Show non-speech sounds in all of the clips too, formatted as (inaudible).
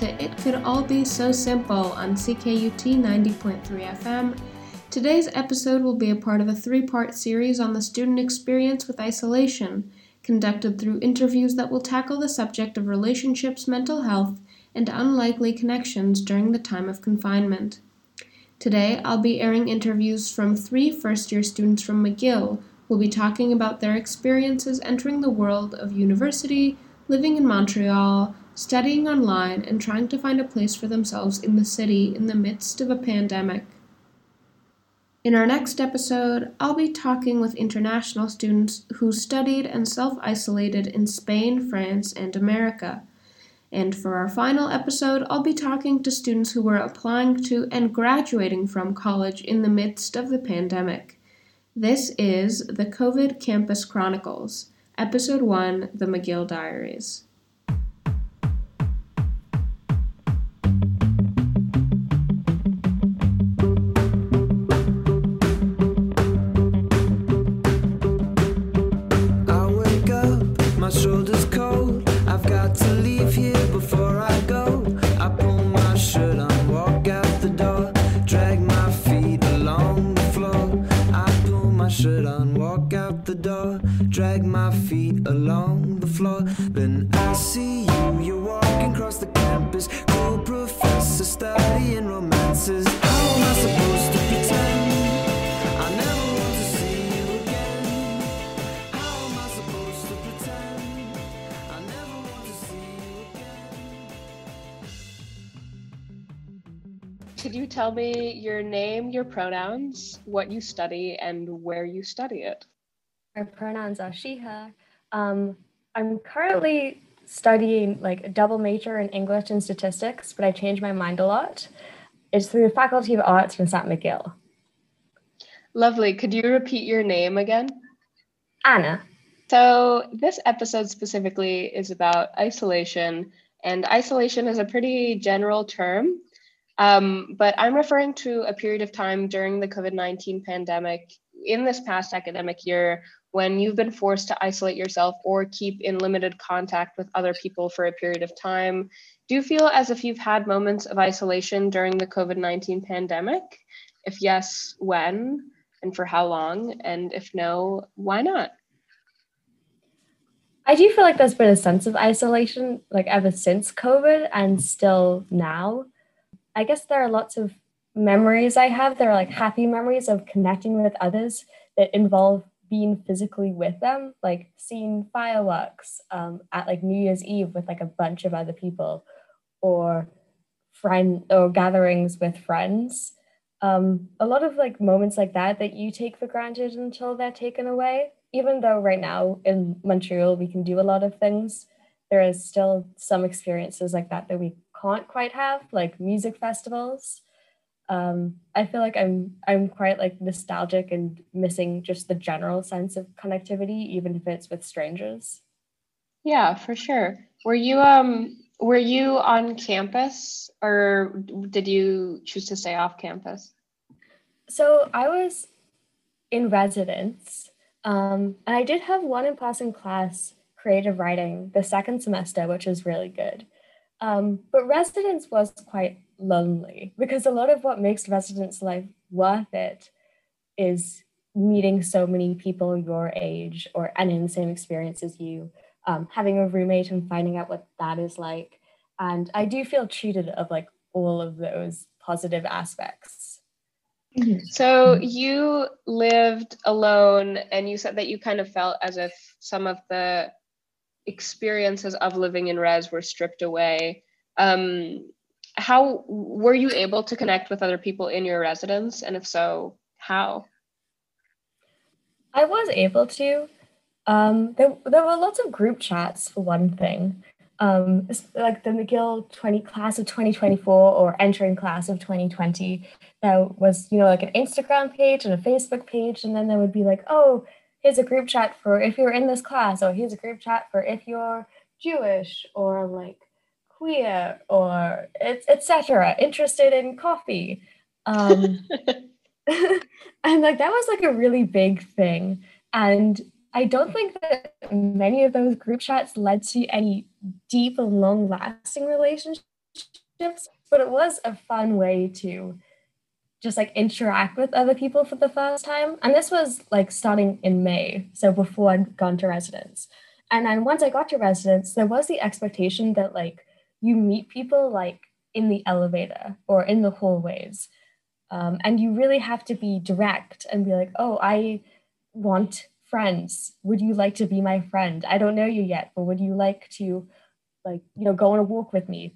to It Could All Be So Simple on CKUT 90.3 FM. Today's episode will be a part of a three part series on the student experience with isolation, conducted through interviews that will tackle the subject of relationships, mental health, and unlikely connections during the time of confinement. Today, I'll be airing interviews from three first year students from McGill who will be talking about their experiences entering the world of university living in Montreal, studying online, and trying to find a place for themselves in the city in the midst of a pandemic. In our next episode, I'll be talking with international students who studied and self isolated in Spain, France, and America. And for our final episode, I'll be talking to students who were applying to and graduating from college in the midst of the pandemic. This is the COVID Campus Chronicles. Episode 1 The McGill Diaries. Could you tell me your name, your pronouns, what you study, and where you study it? My pronouns are she, her. Um, I'm currently studying like a double major in English and statistics, but I changed my mind a lot. It's through the Faculty of Arts from St. McGill. Lovely. Could you repeat your name again? Anna. So, this episode specifically is about isolation, and isolation is a pretty general term. Um, but I'm referring to a period of time during the COVID 19 pandemic in this past academic year when you've been forced to isolate yourself or keep in limited contact with other people for a period of time. Do you feel as if you've had moments of isolation during the COVID 19 pandemic? If yes, when and for how long? And if no, why not? I do feel like there's been a sense of isolation like ever since COVID and still now. I guess there are lots of memories I have. There are like happy memories of connecting with others that involve being physically with them, like seeing fireworks um, at like New Year's Eve with like a bunch of other people, or friend or gatherings with friends. Um, a lot of like moments like that that you take for granted until they're taken away. Even though right now in Montreal we can do a lot of things, there is still some experiences like that that we can't quite have, like music festivals. Um, I feel like I'm I'm quite like nostalgic and missing just the general sense of connectivity, even if it's with strangers. Yeah, for sure. Were you um were you on campus or did you choose to stay off campus? So I was in residence, um, and I did have one in person class, creative writing, the second semester, which was really good. Um, but residence was quite lonely because a lot of what makes residence life worth it is meeting so many people your age or and in the same experience as you, um, having a roommate and finding out what that is like. And I do feel treated of like all of those positive aspects. Mm-hmm. So you lived alone and you said that you kind of felt as if some of the experiences of living in res were stripped away. Um, how were you able to connect with other people in your residence? And if so how? I was able to. Um, there, there were lots of group chats for one thing. Um, like the mcgill 20 class of 2024 or entering class of 2020 there was you know like an instagram page and a facebook page and then there would be like oh here's a group chat for if you're in this class or here's a group chat for if you're jewish or like queer or it's etc interested in coffee. Um (laughs) (laughs) and like that was like a really big thing. And i don't think that many of those group chats led to any deep and long lasting relationships, but it was a fun way to just like interact with other people for the first time. And this was like starting in May, so before I'd gone to residence. And then once I got to residence, there was the expectation that like you meet people like in the elevator or in the hallways. Um, and you really have to be direct and be like, oh, I want friends. Would you like to be my friend? I don't know you yet, but would you like to like, you know, go on a walk with me?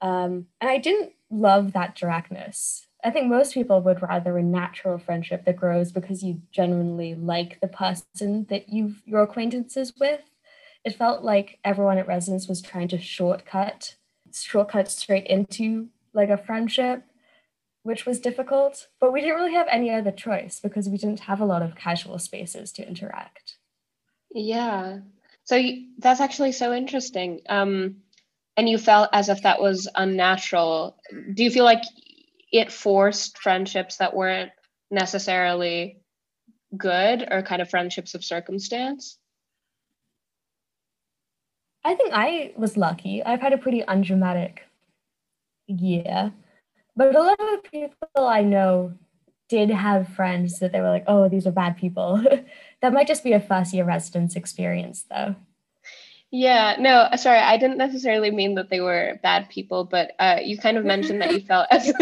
Um, and I didn't love that directness. I think most people would rather a natural friendship that grows because you genuinely like the person that you've your acquaintances with. It felt like everyone at residence was trying to shortcut, shortcut straight into like a friendship, which was difficult. But we didn't really have any other choice because we didn't have a lot of casual spaces to interact. Yeah. So that's actually so interesting. Um, and you felt as if that was unnatural. Do you feel like it forced friendships that weren't necessarily good or kind of friendships of circumstance? I think I was lucky. I've had a pretty undramatic year. But a lot of people I know did have friends that they were like, oh, these are bad people. (laughs) that might just be a first year residence experience, though. Yeah, no, sorry, I didn't necessarily mean that they were bad people, but uh, you kind of mentioned that you (laughs) felt as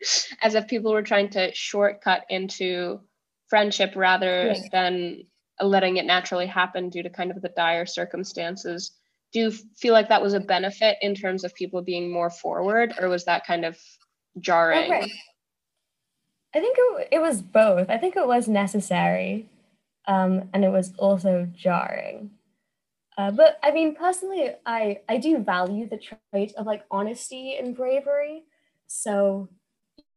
(laughs) as if people were trying to shortcut into friendship rather yeah. than letting it naturally happen due to kind of the dire circumstances. Do you feel like that was a benefit in terms of people being more forward, or was that kind of jarring? Okay. I think it, it was both. I think it was necessary, um, and it was also jarring. Uh, but I mean, personally, I I do value the trait of like honesty and bravery. So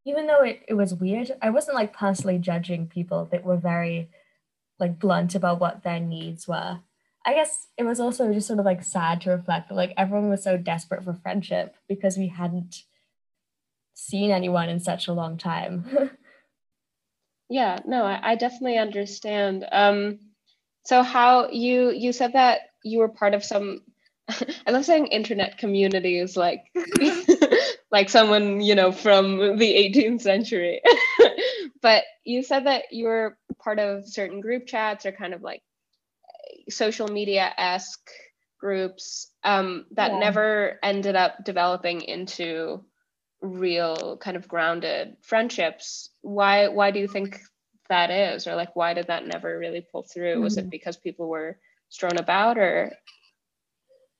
even though it, it was weird, I wasn't like personally judging people that were very like blunt about what their needs were. I guess it was also just sort of like sad to reflect that like everyone was so desperate for friendship because we hadn't seen anyone in such a long time. (laughs) yeah, no, I, I definitely understand. Um, so how you you said that you were part of some (laughs) I love saying internet communities like (laughs) like someone, you know, from the 18th century. (laughs) but you said that you were part of certain group chats or kind of like social media-esque groups um, that yeah. never ended up developing into real kind of grounded friendships. Why why do you think that is? Or like why did that never really pull through? Mm-hmm. Was it mm-hmm. because people were strewn about or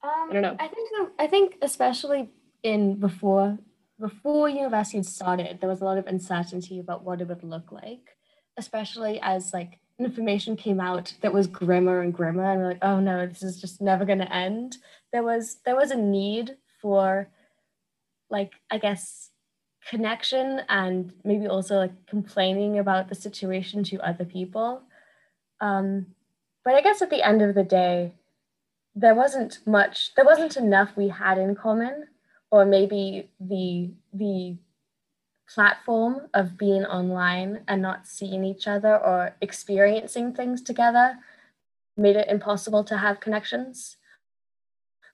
um, I don't know. I think I think especially in before before university started, there was a lot of uncertainty about what it would look like, especially as like information came out that was grimmer and grimmer, and we're like, oh no, this is just never going to end. There was there was a need for, like I guess, connection and maybe also like complaining about the situation to other people. Um, but I guess at the end of the day, there wasn't much there wasn't enough we had in common or maybe the the platform of being online and not seeing each other or experiencing things together made it impossible to have connections.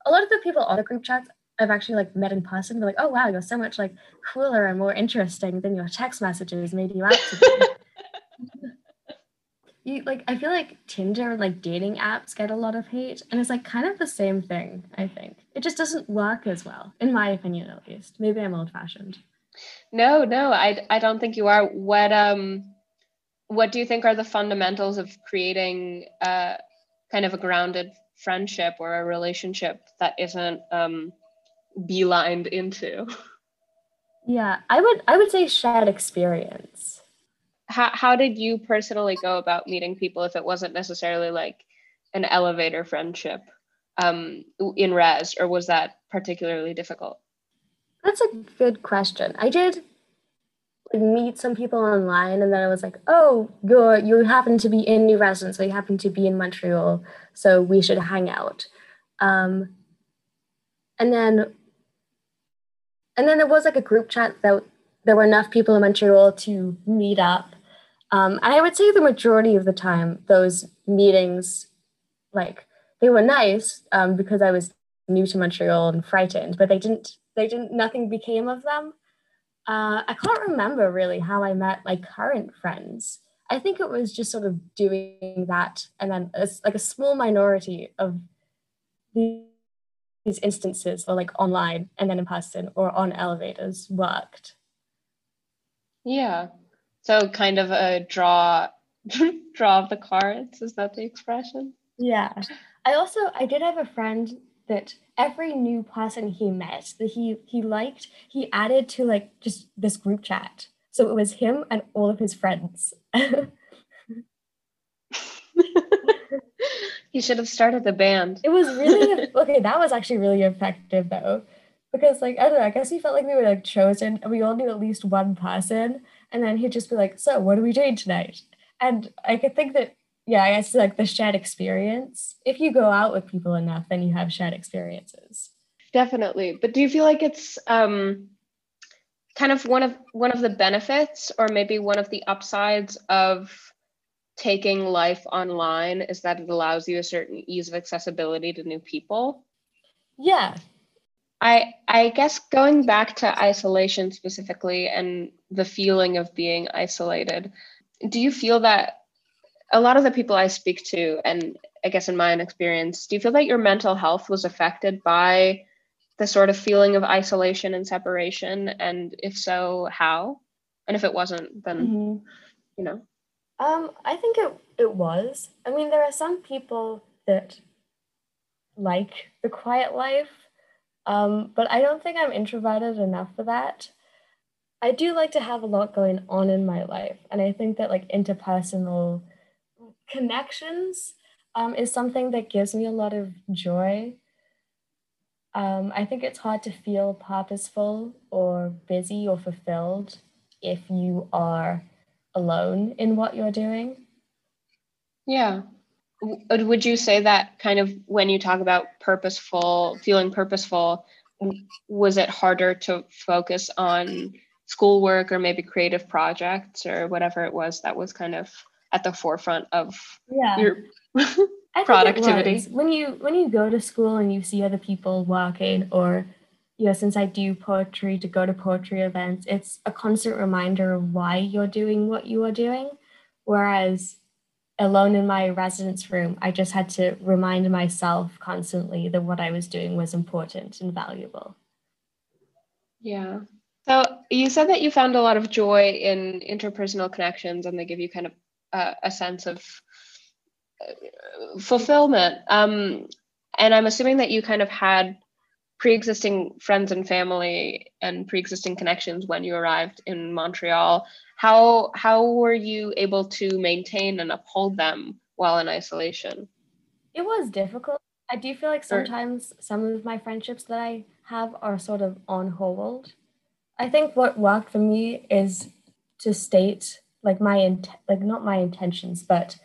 A lot of the people on the group chats i've actually like met in person they're like oh wow you're so much like cooler and more interesting than your text messages made you out to be (laughs) you like I feel like Tinder and like dating apps get a lot of hate and it's like kind of the same thing, I think. It just doesn't work as well, in my opinion at least. Maybe I'm old fashioned. No, no, I I don't think you are. What um what do you think are the fundamentals of creating uh kind of a grounded friendship or a relationship that isn't um beelined into? Yeah, I would I would say shared experience how, how did you personally go about meeting people if it wasn't necessarily like an elevator friendship um, in res or was that particularly difficult? That's a good question. I did meet some people online and then i was like oh you're you happen to be in new residence so you happen to be in montreal so we should hang out. Um, and then and then there was like a group chat that there were enough people in montreal to meet up um, and I would say the majority of the time, those meetings, like they were nice um, because I was new to Montreal and frightened, but they didn't, they didn't, nothing became of them. Uh, I can't remember really how I met my current friends. I think it was just sort of doing that, and then it's like a small minority of these instances were like online and then in person or on elevators worked. Yeah. So kind of a draw (laughs) draw of the cards, is that the expression? Yeah. I also I did have a friend that every new person he met that he he liked, he added to like just this group chat. So it was him and all of his friends. (laughs) he should have started the band. It was really okay. That was actually really effective though, because like I don't know. I guess he felt like we were like chosen, and we all knew at least one person. And then he'd just be like, "So, what are we doing tonight?" And I could think that yeah, I guess like the shared experience. If you go out with people enough, then you have shared experiences. Definitely. But do you feel like it's um kind of one of one of the benefits or maybe one of the upsides of taking life online is that it allows you a certain ease of accessibility to new people? Yeah. I I guess going back to isolation specifically and the feeling of being isolated, do you feel that a lot of the people I speak to, and I guess in my own experience, do you feel that your mental health was affected by the sort of feeling of isolation and separation? And if so, how? And if it wasn't, then mm-hmm. you know. Um, I think it it was. I mean, there are some people that like the quiet life, um, but I don't think I'm introverted enough for that. I do like to have a lot going on in my life, and I think that like interpersonal connections um, is something that gives me a lot of joy. Um, I think it's hard to feel purposeful or busy or fulfilled if you are alone in what you're doing. Yeah. Would you say that kind of when you talk about purposeful, feeling purposeful, was it harder to focus on schoolwork or maybe creative projects or whatever it was that was kind of at the forefront of yeah. your (laughs) productivity. when you when you go to school and you see other people working or you know since i do poetry to go to poetry events it's a constant reminder of why you're doing what you are doing. Whereas alone in my residence room i just had to remind myself constantly that what i was doing was important and valuable. Yeah so you said that you found a lot of joy in interpersonal connections and they give you kind of uh, a sense of uh, fulfillment. Um, and I'm assuming that you kind of had pre-existing friends and family and pre-existing connections when you arrived in Montreal. How how were you able to maintain and uphold them while in isolation? It was difficult. I do feel like sometimes some of my friendships that I have are sort of on hold. I think what worked for me is to state like my int- like not my intentions, but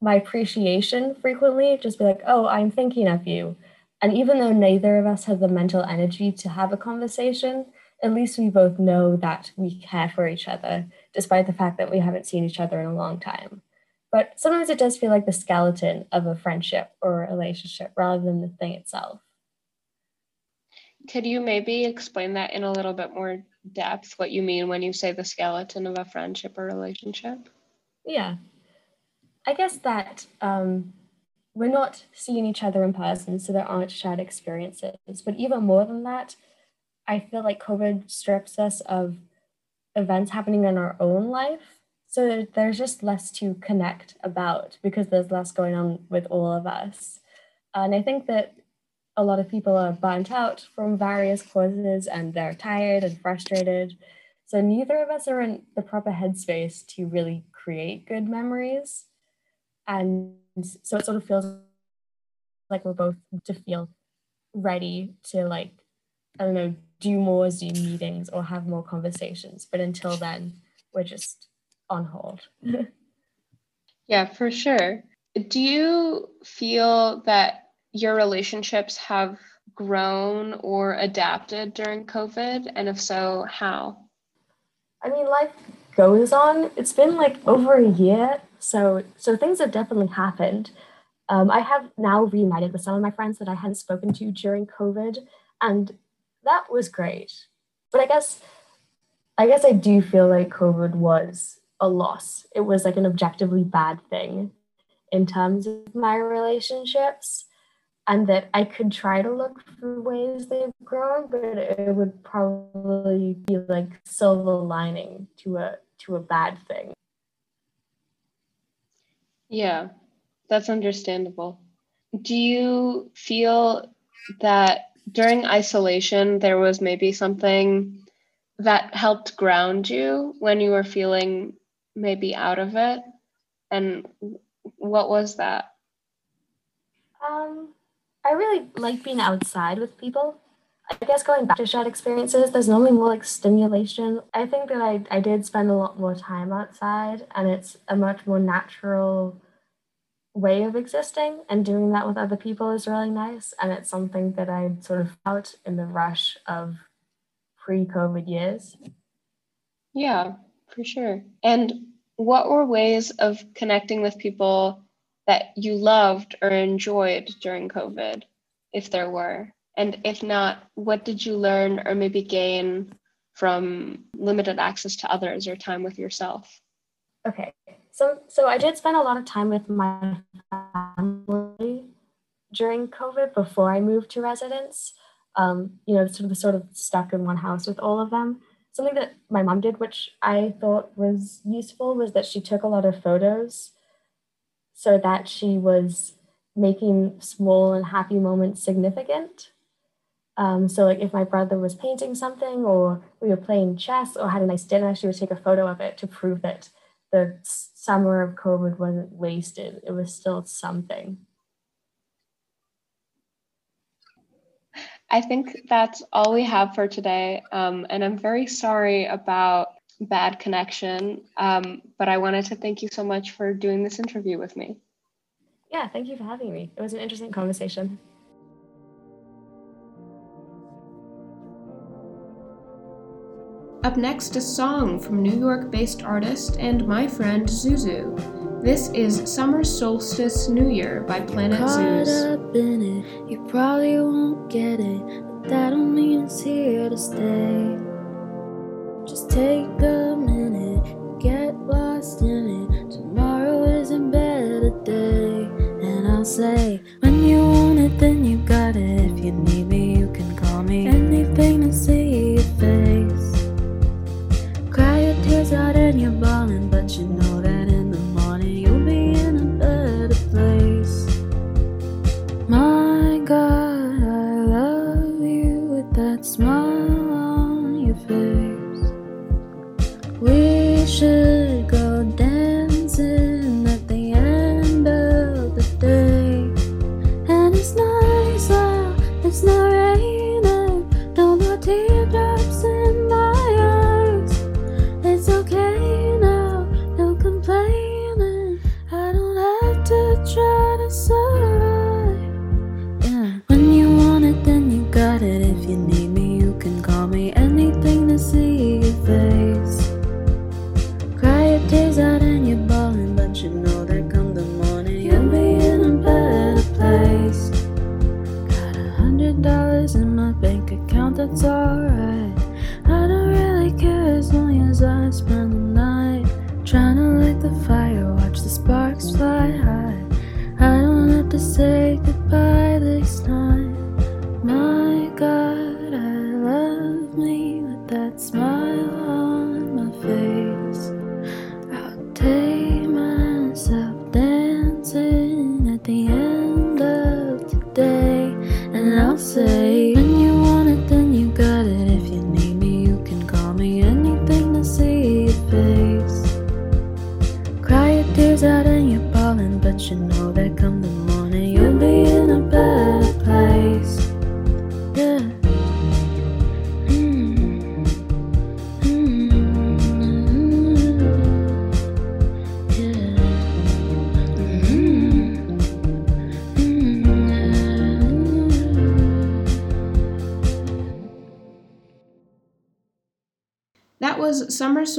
my appreciation frequently. Just be like, oh, I'm thinking of you. And even though neither of us has the mental energy to have a conversation, at least we both know that we care for each other, despite the fact that we haven't seen each other in a long time. But sometimes it does feel like the skeleton of a friendship or a relationship rather than the thing itself. Could you maybe explain that in a little bit more depth, what you mean when you say the skeleton of a friendship or relationship? Yeah. I guess that um, we're not seeing each other in person, so there aren't shared experiences. But even more than that, I feel like COVID strips us of events happening in our own life. So there's just less to connect about because there's less going on with all of us. And I think that a lot of people are burnt out from various causes and they're tired and frustrated. So neither of us are in the proper headspace to really create good memories. And so it sort of feels like we're both to feel ready to like, I don't know, do more Zoom meetings or have more conversations. But until then, we're just on hold. (laughs) yeah, for sure. Do you feel that your relationships have grown or adapted during COVID? And if so, how? I mean, life goes on. It's been like over a year, so so things have definitely happened. Um, I have now reunited with some of my friends that I hadn't spoken to during COVID, and that was great. But I guess, I guess I do feel like COVID was a loss. It was like an objectively bad thing in terms of my relationships and that I could try to look for ways they've grown, but it would probably be like silver lining to a to a bad thing. Yeah, that's understandable. Do you feel that during isolation there was maybe something that helped ground you when you were feeling maybe out of it? And what was that? Um, I really like being outside with people. I guess going back to shared experiences, there's normally more like stimulation. I think that I, I did spend a lot more time outside, and it's a much more natural way of existing. And doing that with other people is really nice. And it's something that I sort of felt in the rush of pre COVID years. Yeah, for sure. And what were ways of connecting with people that you loved or enjoyed during COVID, if there were? And if not, what did you learn or maybe gain from limited access to others or time with yourself? Okay. So so I did spend a lot of time with my family during COVID before I moved to residence. Um, you know, sort of sort of stuck in one house with all of them something that my mom did, which I thought was useful, was that she took a lot of photos so that she was making small and happy moments significant. Um, so, like if my brother was painting something, or we were playing chess, or had a nice dinner, she would take a photo of it to prove that the summer of COVID wasn't wasted. It was still something. I think that's all we have for today. Um, and I'm very sorry about bad connection, um, but I wanted to thank you so much for doing this interview with me. Yeah, thank you for having me. It was an interesting conversation. Up next, a song from New York based artist and my friend Zuzu. This is Summer Solstice New Year by Planet Zeus. Up in it, you probably won't get it, but that don't mean it's here to stay. Just take a minute, get lost in it. Tomorrow isn't better day, and I'll say, when you want it, then you got it. If you need me, you can call me. Anything to see your face. Cry your tears out and you're bawling, but you know that. Summer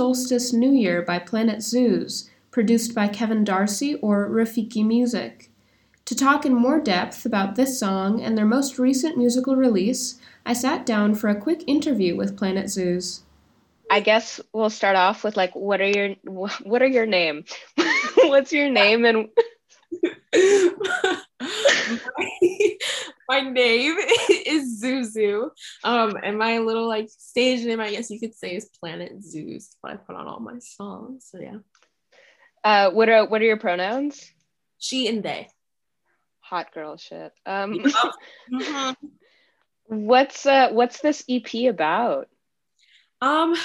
Solstice New Year by Planet Zeus, produced by Kevin Darcy or Rafiki Music. To talk in more depth about this song and their most recent musical release, I sat down for a quick interview with Planet Zoos. I guess we'll start off with like, what are your what are your name? (laughs) What's your name and (laughs) my, name (laughs) is Zuzu. Um, and my little like stage name, I guess you could say, is Planet Zeus. But I put on all my songs. So yeah. Uh, what are what are your pronouns? She and they. Hot girl shit. Um, (laughs) mm-hmm. what's uh what's this EP about? Um,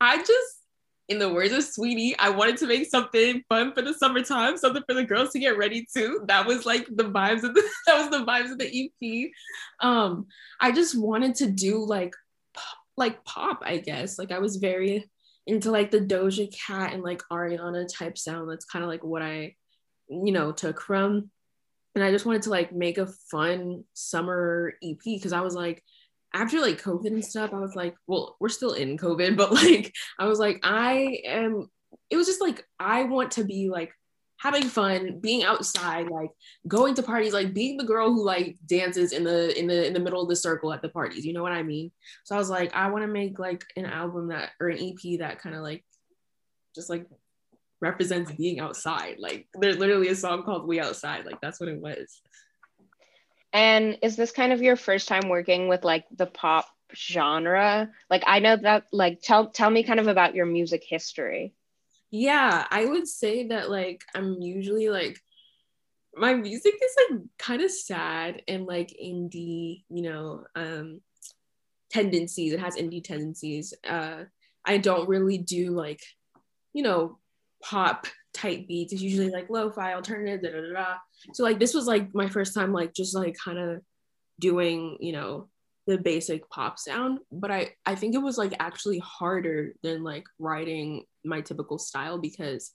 I just in the words of Sweetie, I wanted to make something fun for the summertime, something for the girls to get ready to. That was like the vibes of the (laughs) that was the vibes of the EP. Um, I just wanted to do like pop, like pop, I guess. Like I was very into like the Doja Cat and like Ariana type sound. That's kind of like what I, you know, took from. And I just wanted to like make a fun summer EP because I was like, after like COVID and stuff, I was like, well, we're still in COVID, but like, I was like, I am, it was just like, I want to be like having fun, being outside, like going to parties, like being the girl who like dances in the, in the, in the middle of the circle at the parties. You know what I mean? So I was like, I want to make like an album that, or an EP that kind of like, just like represents being outside. Like there's literally a song called We Outside. Like that's what it was. And is this kind of your first time working with like the pop genre? Like I know that like tell tell me kind of about your music history. Yeah, I would say that like I'm usually like my music is like kind of sad and like indie, you know, um tendencies. It has indie tendencies. Uh I don't really do like, you know, pop type beats. It's usually like lo-fi, alternative, da, da, da. So like this was like my first time like just like kind of doing, you know, the basic pop sound. But I I think it was like actually harder than like writing my typical style because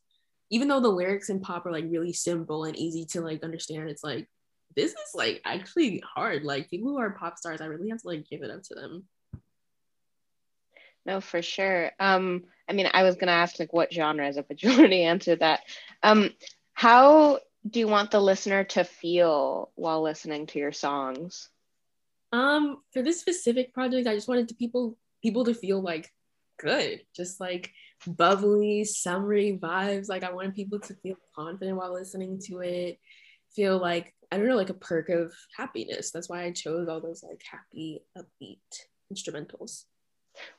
even though the lyrics in pop are like really simple and easy to like understand, it's like this is like actually hard. Like people who are pop stars, I really have to like give it up to them. No, for sure. Um, I mean, I was gonna ask like what genres, but you (laughs) already answered that. Um, how do you want the listener to feel while listening to your songs? Um, for this specific project, I just wanted to people people to feel like good, just like bubbly, summery vibes. Like I wanted people to feel confident while listening to it, feel like I don't know, like a perk of happiness. That's why I chose all those like happy, upbeat instrumentals.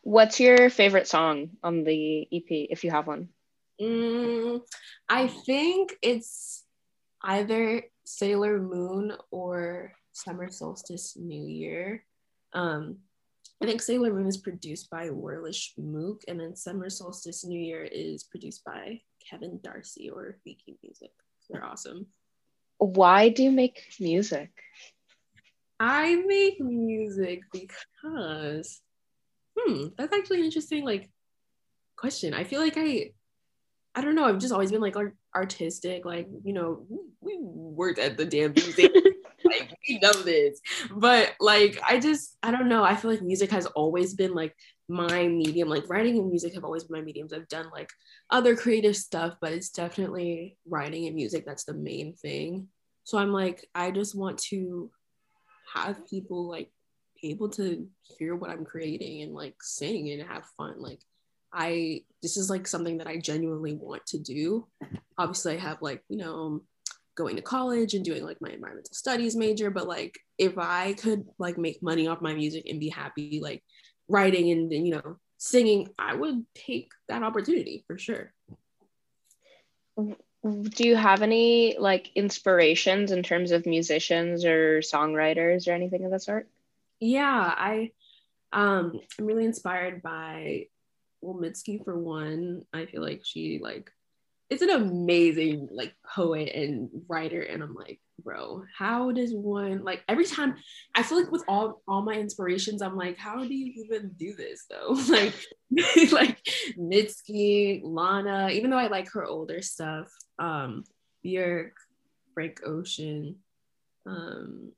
What's your favorite song on the EP, if you have one? Mm, I think it's either Sailor Moon or Summer Solstice New Year. Um, I think Sailor Moon is produced by Whirlish Mook, and then Summer Solstice New Year is produced by Kevin Darcy or Viki Music. They're awesome. Why do you make music? I make music because hmm, that's actually an interesting like question. I feel like I, I don't know. I've just always been like artistic. Like you know, we worked at the damn museum. (laughs) like we know this, but like I just I don't know. I feel like music has always been like my medium. Like writing and music have always been my mediums. I've done like other creative stuff, but it's definitely writing and music that's the main thing. So I'm like, I just want to have people like able to hear what I'm creating and like sing and have fun. Like I this is like something that I genuinely want to do. (laughs) Obviously, I have like, you know, going to college and doing like my environmental studies major, but like if I could like make money off my music and be happy like writing and, and you know, singing, I would take that opportunity for sure. Do you have any like inspirations in terms of musicians or songwriters or anything of that sort? Yeah, I um I'm really inspired by well Mitski for one. I feel like she like it's an amazing like poet and writer and I'm like, bro, how does one like every time I feel like with all all my inspirations, I'm like, how do you even do this though? (laughs) like (laughs) like Mitski, Lana, even though I like her older stuff, um, Björk, Frank Ocean, um,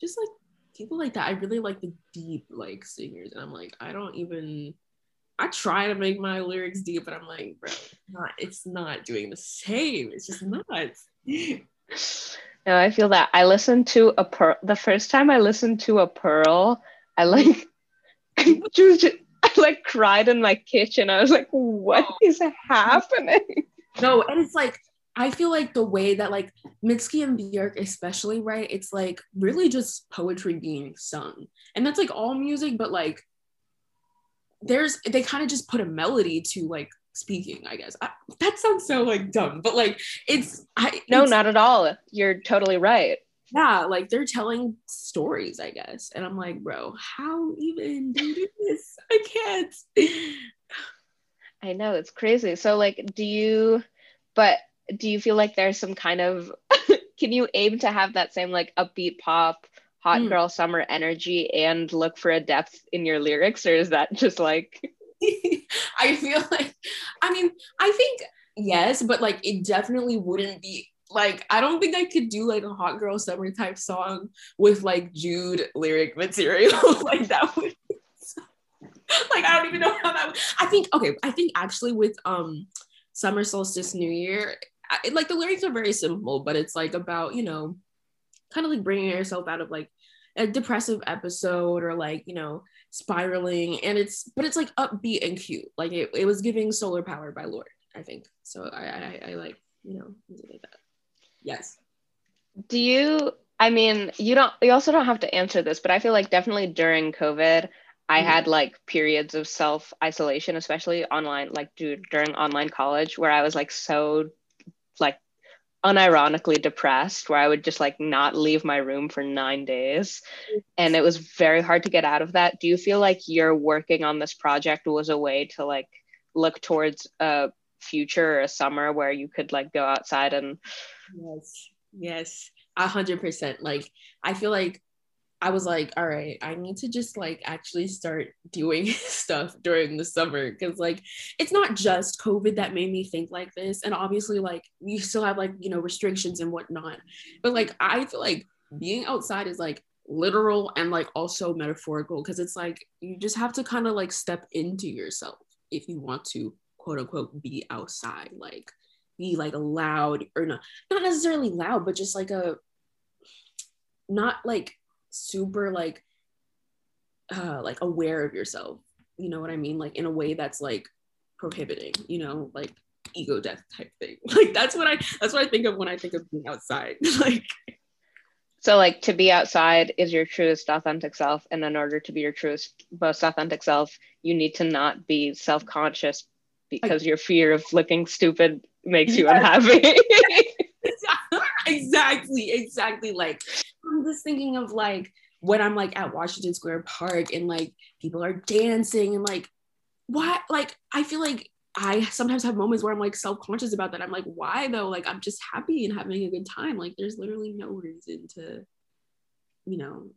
just like people like that. I really like the deep like singers, and I'm like, I don't even. I try to make my lyrics deep, but I'm like, bro, it's not, it's not doing the same. It's just not. (laughs) No, I feel that. I listened to a pearl. The first time I listened to a pearl, I like, (laughs) I like cried in my kitchen. I was like, "What oh. is happening?" No, and it's like I feel like the way that like Mitski and Björk, especially, right? It's like really just poetry being sung, and that's like all music, but like there's they kind of just put a melody to like speaking i guess I, that sounds so like dumb but like it's i No, it's- not at all. You're totally right. yeah like they're telling stories i guess and i'm like bro how even do you do this i can't (sighs) I know it's crazy. So like do you but do you feel like there's some kind of (laughs) can you aim to have that same like upbeat pop hot Mm. girl summer energy and look for a depth in your lyrics or is that just like (laughs) i feel like i mean i think yes but like it definitely wouldn't be like i don't think i could do like a hot girl summer type song with like jude lyric material (laughs) like that would like I don't even know how that. Would, I think okay. I think actually with um summer solstice New Year, I, like the lyrics are very simple, but it's like about you know, kind of like bringing yourself out of like a depressive episode or like you know spiraling, and it's but it's like upbeat and cute. Like it, it was giving solar power by Lorde. I think so. I I, I like you know like that. Yes. do you I mean you don't you also don't have to answer this but I feel like definitely during COVID I Mhm. had like periods of self isolation especially online like du- during online college where I was like so like unironically depressed where I would just like not leave my room for 9 days and it was very hard to get out of that do you feel like you're working on this project was a way to like look towards a future or a summer where you could like go outside and Yes. Yes. A hundred percent. Like I feel like I was like, all right, I need to just like actually start doing (laughs) stuff during the summer because like it's not just COVID that made me think like this. And obviously, like you still have like, you know, restrictions and whatnot. But like I feel like being outside is like literal and like also metaphorical because it's like you just have to kind of like step into yourself if you want to quote unquote be outside. Like be like loud or not not necessarily loud but just like a not like super like uh like aware of yourself. You know what i mean? Like in a way that's like prohibiting you know? Like ego death type thing. (laughs) Like that's what i that's what i think of when i think of being outside. (laughs) Like So, like, to be outside is your truest, authentic self. And in order to be your truest, most authentic self, you need to not be self conscious because your fear of looking stupid makes you unhappy. (laughs) exactly exactly. Like i'm just thinking of like when i'm like at washington square park and like people are dancing and like why like i feel like i sometimes have moments where i'm like self-conscious about that. I'm like why though? Like i'm just happy and having a good time. Like there's literally no reason to you know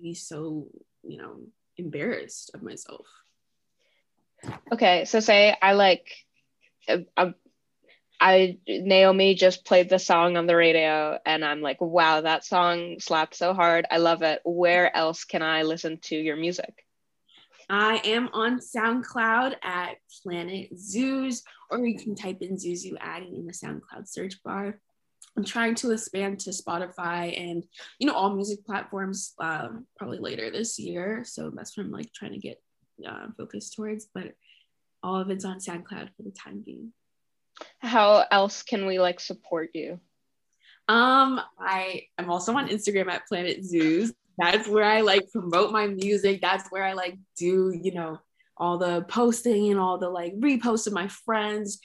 be so you know embarrassed of myself. Okay. So, say I like, uh, I, Naomi just played the song on the radio, and I'm like, wow, that song slapped so hard. I love it. Where else can I listen to your music? I am on SoundCloud at Planet Zoos, or you can type in Zuzu Addie in the SoundCloud search bar. I'm trying to expand to Spotify and you know all music platforms um, probably later this year. So that's what I'm like trying to get uh, focused towards. But all of it's on SoundCloud for the time being. How else can we like support you? Um, I am also on Instagram at Planet Zoos. That's where I like promote my music. That's where I like do, you know, all the posting and all the like reposts of my friends.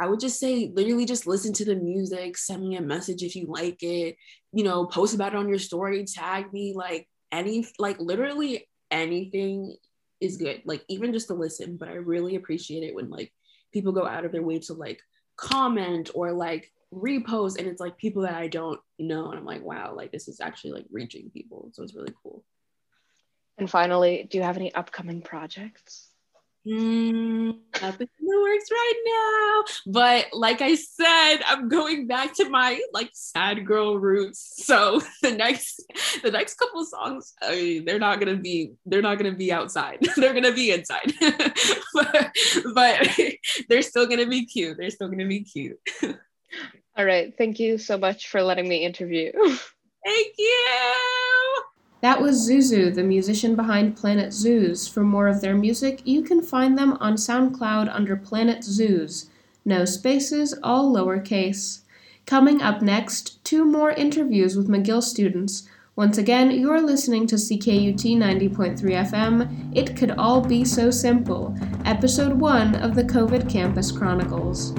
I would just say literally just listen to the music, send me a message if you like it, you know, post about it on your story, tag me, like any like literally anything is good. Like even just to listen, but I really appreciate it when like people go out of their way to like comment or like repost and it's like people that I don't know and I'm like wow like this is actually like reaching people so it's really cool. And finally, do you have any upcoming projects? Mm, nothing in the works right now, but like I said, I'm going back to my like sad girl roots. So (laughs) the next, the next couple songs, I mean, they're not gonna be, they're not gonna be outside. (laughs) they're gonna be inside, (laughs) but, but they're still gonna be cute. They're still gonna be cute. All right. Thank you so much for letting me interview. Thank you. That was Zuzu, the musician behind Planet Zoos. For more of their music, you can find them on SoundCloud under Planet Zoos. No spaces, all lowercase. Coming up next, two more interviews with McGill students. Once again, you're listening to CKUT 90.3 FM. It could all be so simple. Episode 1 of the COVID Campus Chronicles.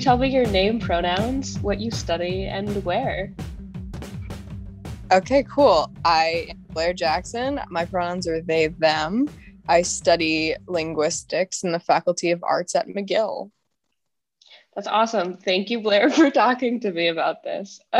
You tell me your name, pronouns, what you study, and where? Okay, cool. I am Blair Jackson. My pronouns are they, them. I study linguistics in the Faculty of Arts at McGill. That's awesome. Thank you, Blair, (laughs) for talking to me about this. (laughs)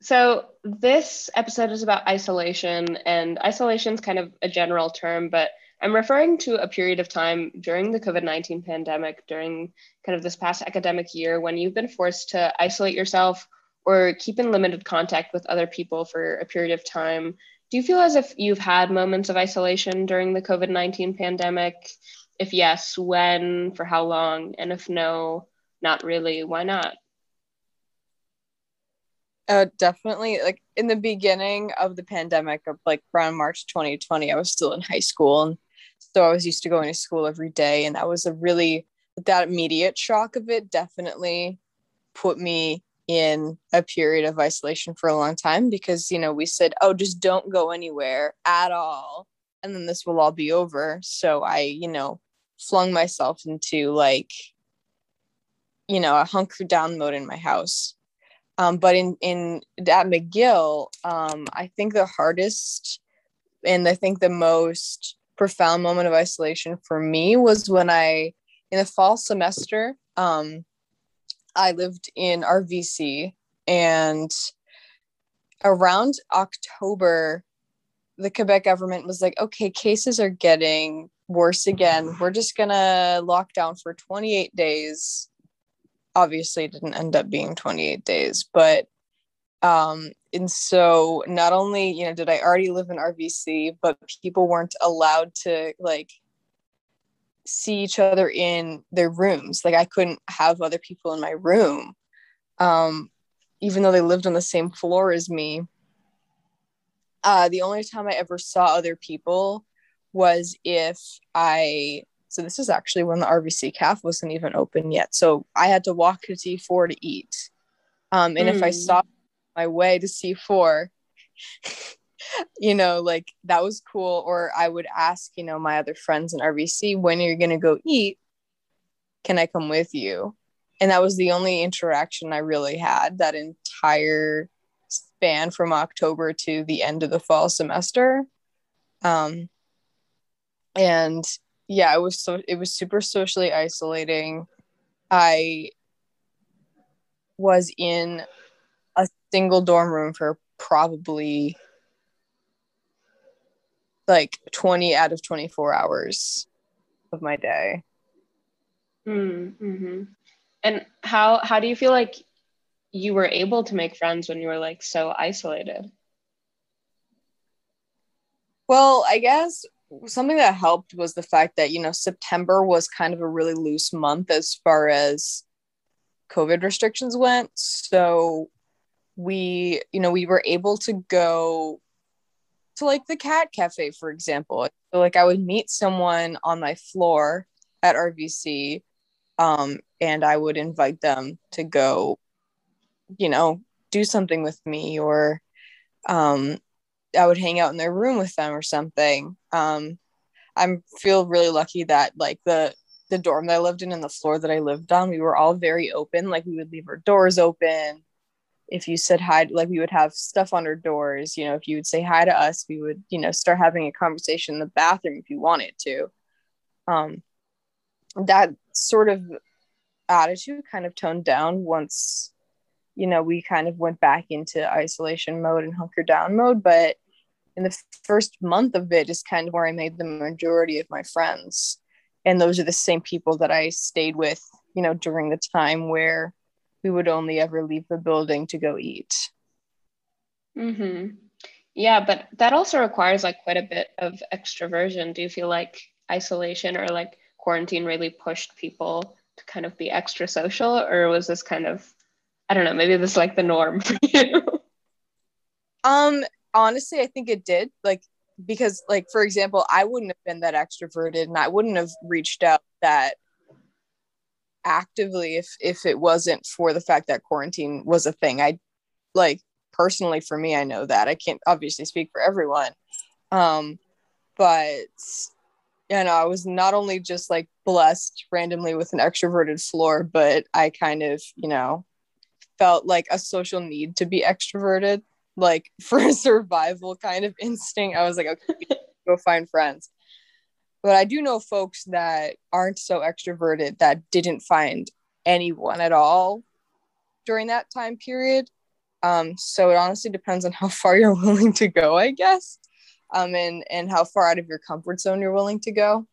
so, this episode is about isolation, and isolation is kind of a general term, but I'm referring to a period of time during the COVID 19 pandemic, during kind of this past academic year, when you've been forced to isolate yourself or keep in limited contact with other people for a period of time. Do you feel as if you've had moments of isolation during the COVID 19 pandemic? If yes, when, for how long? And if no, not really, why not? Uh, definitely. Like in the beginning of the pandemic, of like around March 2020, I was still in high school, and so I was used to going to school every day, and that was a really that immediate shock of it definitely put me in a period of isolation for a long time because you know we said oh just don't go anywhere at all and then this will all be over. So i you know flung myself into like you know a hunker down mode in my house. Um, but in in at mcgill um, i think the hardest and i think the most profound moment of isolation for me was when i in the fall semester, um, I lived in RVC and around October, the Quebec government was like, okay, cases are getting worse again. We're just going to lock down for 28 days. Obviously, it didn't end up being 28 days, but um, and so not only you know did I already live in RVC, but people weren't allowed to like see each other in their rooms. Like I couldn't have other people in my room, um, even though they lived on the same floor as me. Uh, the only time I ever saw other people was if I. So this is actually when the RVC CAF wasn't even open yet. So I had to walk to C4 to eat. Um, and mm. if I hmm. saw my way to C4, you know, like that was cool. Or I would ask, you know, my other friends in RVC, when are you going to go eat? Can I come with you? And that was the only interaction I really had that entire span from October to the end of the fall semester. Um, and yeah, it was so it was super socially isolating. I was in single dorm room for probably like 20 out of 24 hours of my day. Mm-hmm. And how how do you feel like you were able to make friends when you were like so isolated? Well, I guess something that helped was the fact that you know September was kind of a really loose month as far as COVID restrictions went. So we, you know, we were able to go to like the cat cafe for example So like I would meet someone on my floor at RVC um, and I would invite them to go, you know, do something with me or um, I would hang out in their room with them or something. Um, I feel really lucky that like the the dorm that I lived in and the floor that I lived on, we were all very open. Like we would leave our doors open. If you said hi, like we would have stuff on our doors. You know, if you would say hi to us, we would, you know, start having a conversation in the bathroom if you wanted to. Um, that sort of attitude kind of toned down once, you know, we kind of went back into isolation mode and hunker down mode. But in the first month of it is kind of where I made the majority of my friends. And those are the same people that I stayed with, you know, during the time where we would only ever leave the building to go eat. Mm-hmm. Yeah, but that also requires like quite a bit of extroversion. Do you feel like isolation or like quarantine really pushed people to kind of be extra social, or was this kind of, I don't know, maybe this is like the norm for (laughs) you? Um, honestly, I think it did. Like, because, like, for example, I wouldn't have been that extroverted and I wouldn't have reached out that actively if if it wasn't for the fact that quarantine was a thing. I like personally for me, I know that. I can't obviously speak for everyone. Um, but you know, I was not only just like blessed randomly with an extroverted floor, but I kind of, you know, felt like a social need to be extroverted like (laughs) for a survival kind of instinct. I was like, okay, go find friends. But I do know folks that aren't so extroverted that didn't find anyone at all during that time period. Um, so it honestly depends on how (laughs) far you're willing to go, I guess, um, and and how far out of your comfort zone you're willing to go.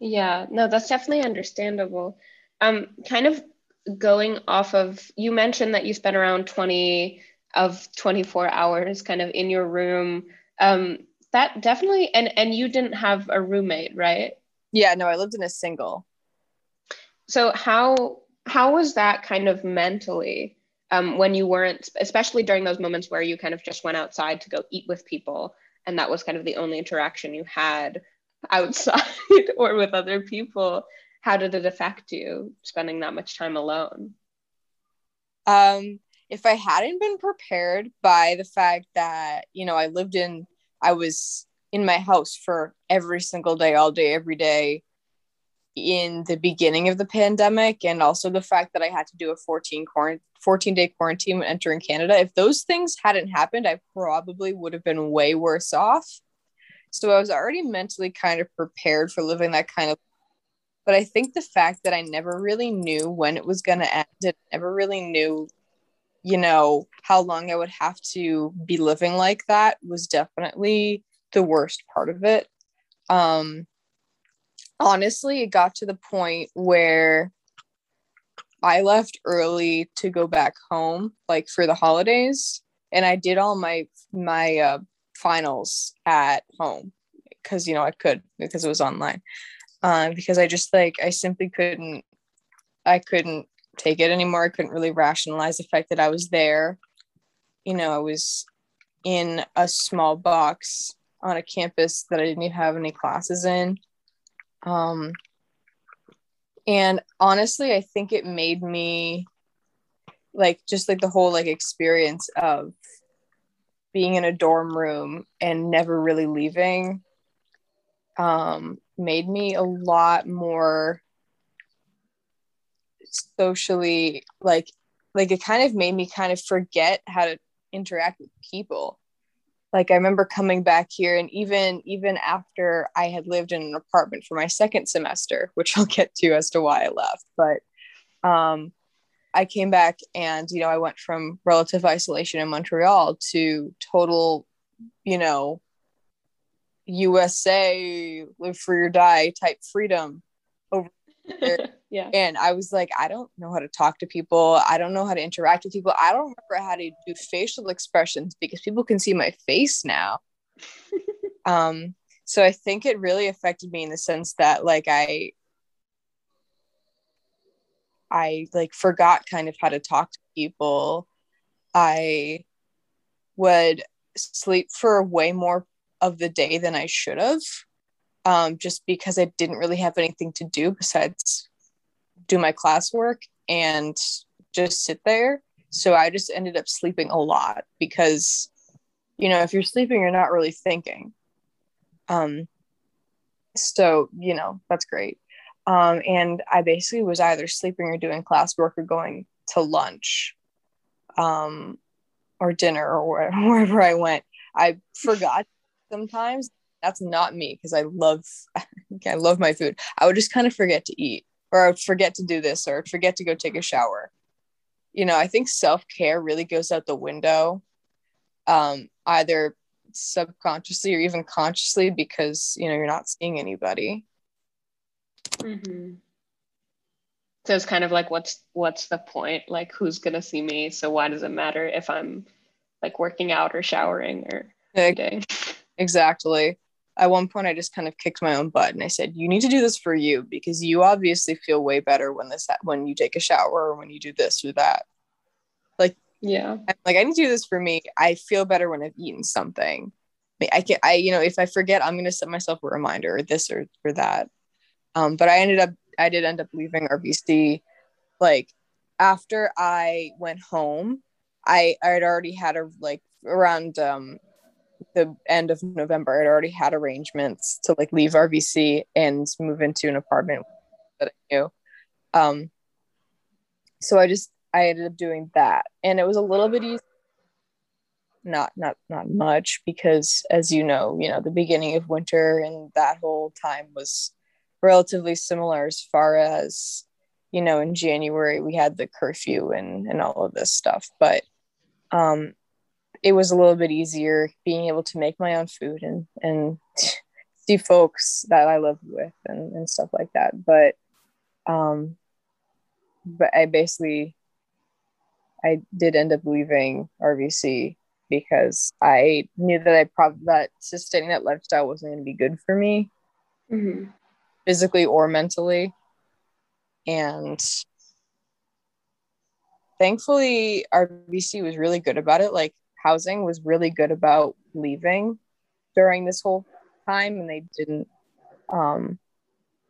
Yeah, no, that's definitely understandable. Um, kind of going off of you mentioned that you spent around 20 of 24 hours kind of in your room um that definitely and and you didn't have a roommate right yeah no i lived in a single so how how was that kind of mentally um, when you weren't especially during those moments where you kind of just went outside to go eat with people and that was kind of the only interaction you had outside (laughs) or with other people how did it affect you spending that much time alone? Um, if I hadn't been prepared by the fact that, you know, I lived in, I was in my house for every single day, all day, every day in the beginning of the pandemic, and also the fact that I had to do a 14, quarant- 14 day quarantine when entering Canada, if those things hadn't happened, I probably would have been way worse off. So I was already mentally kind of prepared for living that kind of but I think the fact that I never really knew when it was going to end, and never really knew, you know, how long I would have to be living like that was definitely the worst part of it. Um, honestly, it got to the point where I left early to go back home, like for the holidays, and I did all my my uh, finals at home because you know I could because it was online um, because I just like I simply couldn't I couldn't take it anymore. I couldn't really rationalize the fact that I was there. You know, I was in a small box on a campus that I didn't even have any classes in. Um, and honestly, I think it made me like just like the whole like experience of being in a dorm room and never really leaving um made me a lot more socially like like it kind of made me kind of forget how to interact with people like i remember coming back here and even even after i had lived in an apartment for my second semester which (laughs) i'll get to as to why i left but um i came back and you know i went from relative isolation in montreal to total you know USA, live free or die type freedom over (laughs) there. Yeah. And I was like, I don't know how to talk to people. I don't know how to interact with people. I don't remember how to do facial expressions because people can see my face now. (laughs) um, so I think it really affected me in the sense that like I I like forgot kind of how to talk to people. I would sleep for way more of the day than I should have, um, just because I didn't really have anything to do besides do my classwork and just sit there. So I just ended up sleeping a lot because, you know, if you're sleeping, you're not really thinking. Um, so, you know, that's great. Um, and I basically was either sleeping or doing classwork or going to lunch um, or dinner or (laughs) wherever I went. I forgot sometimes. That's not me because I love (laughs) I love my food. I would just kind of forget to eat or forget to do this or forget to go take a shower. You know, I think self-care really goes out the window. Um, either subconsciously or even consciously because you know you're not seeing anybody Mm-hmm. So it's kind of like, what's what's the point? Like, who's gonna see me? So why does it matter if I'm like working out or showering or eating? Exactly. At one point, I just kind of kicked my own butt and I said, "You need to do this for you because you obviously feel way better when this when you take a shower or when you do this or that." Like, yeah, I'm like I need to do this for me. I feel better when I've eaten something. I can, I you know, if I forget, I'm gonna set myself a reminder or this or or that. Um, but I ended up, I did end up leaving RVC like after I went home. I I had already had a like around um, the end of November. I'd already had arrangements to like leave RVC and move into an apartment that I knew. Um, so I just I ended up doing that, and it was a little bit easy. Not not not much because, as you know, you know the beginning of winter and that whole time was relatively similar as far as you know in january we had the curfew and and all of this stuff but um it was a little bit easier being able to make my own food and and see folks that i live with and, and stuff like that but um but i basically i did end up leaving rvc because i knew that i probably that sustaining that lifestyle wasn't going to be good for me mm-hmm physically or mentally. And thankfully, RVC was really good about it. Like, housing was really good about leaving during this whole time, and they didn't um,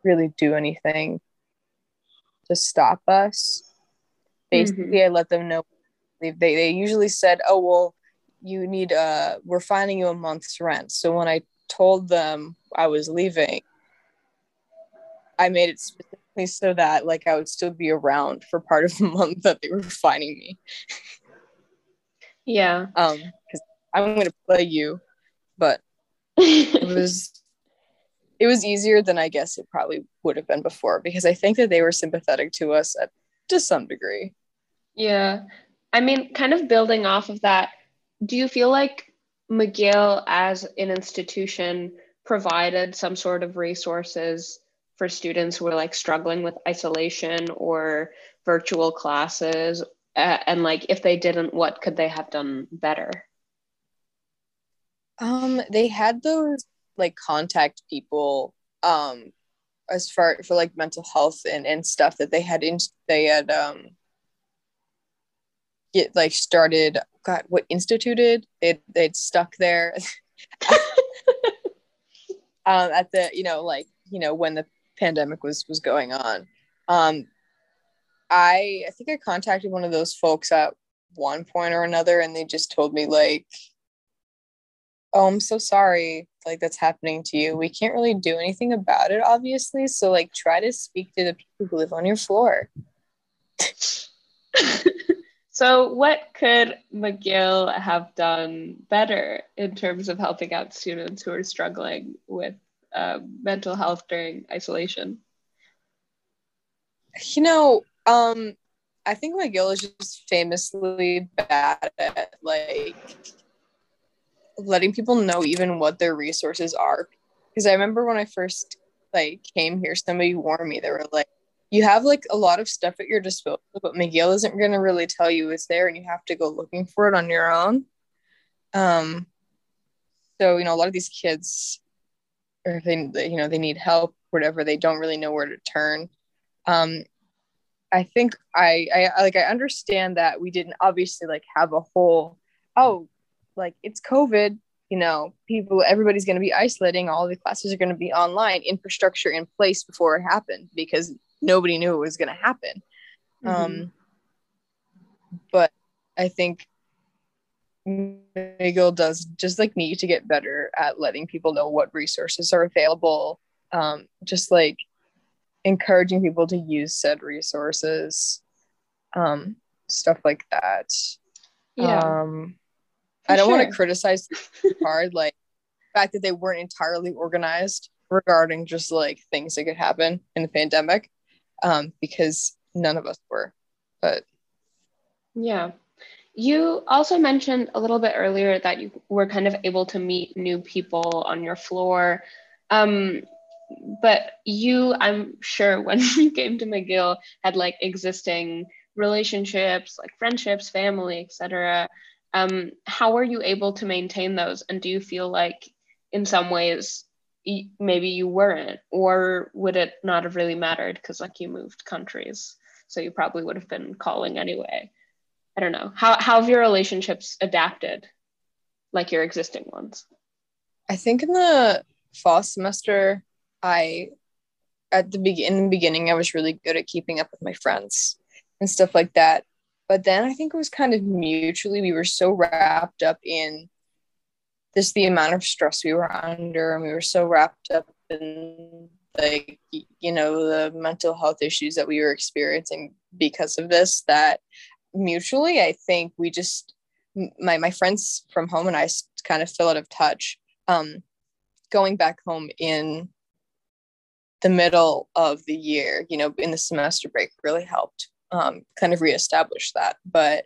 really do anything to stop us. Basically, mm-hmm. I let them know. They, they, they usually said, oh, well, you need, uh, we're finding you a month's rent. So when I told them I was leaving, I made it specifically so that like I would still be around for part of the (laughs) month that they were finding me. Yeah. Um, because I'm gonna play you, but it (laughs) was it was easier than I guess it probably would have been before because I think that they were sympathetic to us at to some degree. Yeah. I mean, kind of building off of that, do you feel like McGill as an institution provided some sort of resources for students who are like struggling with isolation or virtual classes uh, and like if they didn't what could they have done better? Um they had those like contact people um as far for like mental health and and stuff that they had in they had um get like started god what instituted? They they'd stuck there. (laughs) (laughs) Um at the you know like you know when the pandemic was was going on. Um, I I think I contacted one of those folks at one point or another, and they just told me like, "Oh, I'm so sorry, like that's happening to you. We can't really do anything about it, obviously. So like, try to speak to the people who live on your floor." (laughs) so, what could McGill have done better in terms of helping out students who are struggling with uh, mental health during isolation? You know, um, I think McGill is just famously bad at like letting people know even what their resources are. Because I remember when I first like came here, somebody warned me. They were like, "You have like a lot of stuff at your disposal, but McGill isn't going to really tell you it's there, and you have to go looking for it on your own." Um, so you know, a lot of these kids or they you know they need help whatever they don't really know where to turn um i think I, I like i understand that we didn't obviously like have a whole oh like it's covid you know, people, everybody's going to be isolating. All the classes are going to be online, infrastructure in place before it happened because nobody knew it was going to happen. Mhm. Um, but I think McGill does just like need to get better at letting people know what resources are available. Um, just like encouraging people to use said resources, um, stuff like that. yeah Um, I don't want to criticize (laughs) hard, like the fact that they weren't entirely organized regarding just like things that could happen in the pandemic, um, because none of us were. But Yeah. You also mentioned a little bit earlier that you were kind of able to meet new people on your floor. Um, but you, I'm sure, (laughs) when you came to McGill, had like existing relationships, like friendships, family, etc. Um, how were you able to maintain those? And do you feel like, in some ways, maybe you weren't, or would it not have really mattered because like you moved countries, so you probably would have been calling anyway? I don't know. How how have your relationships adapted, like your existing ones? I think in the fall semester, I at the begin in the beginning I was really good at keeping up with my friends and stuff like that. But then I think it was kind of mutually we were so wrapped up in just the amount of stress we were under and we were so wrapped up in like you know the mental health issues that we were experiencing because of this that mutually I think we just my my friends from home and i kind of fell out of touch um, going back home in the middle of the year, you know, in the semester break really helped um, kind of reestablish that. But,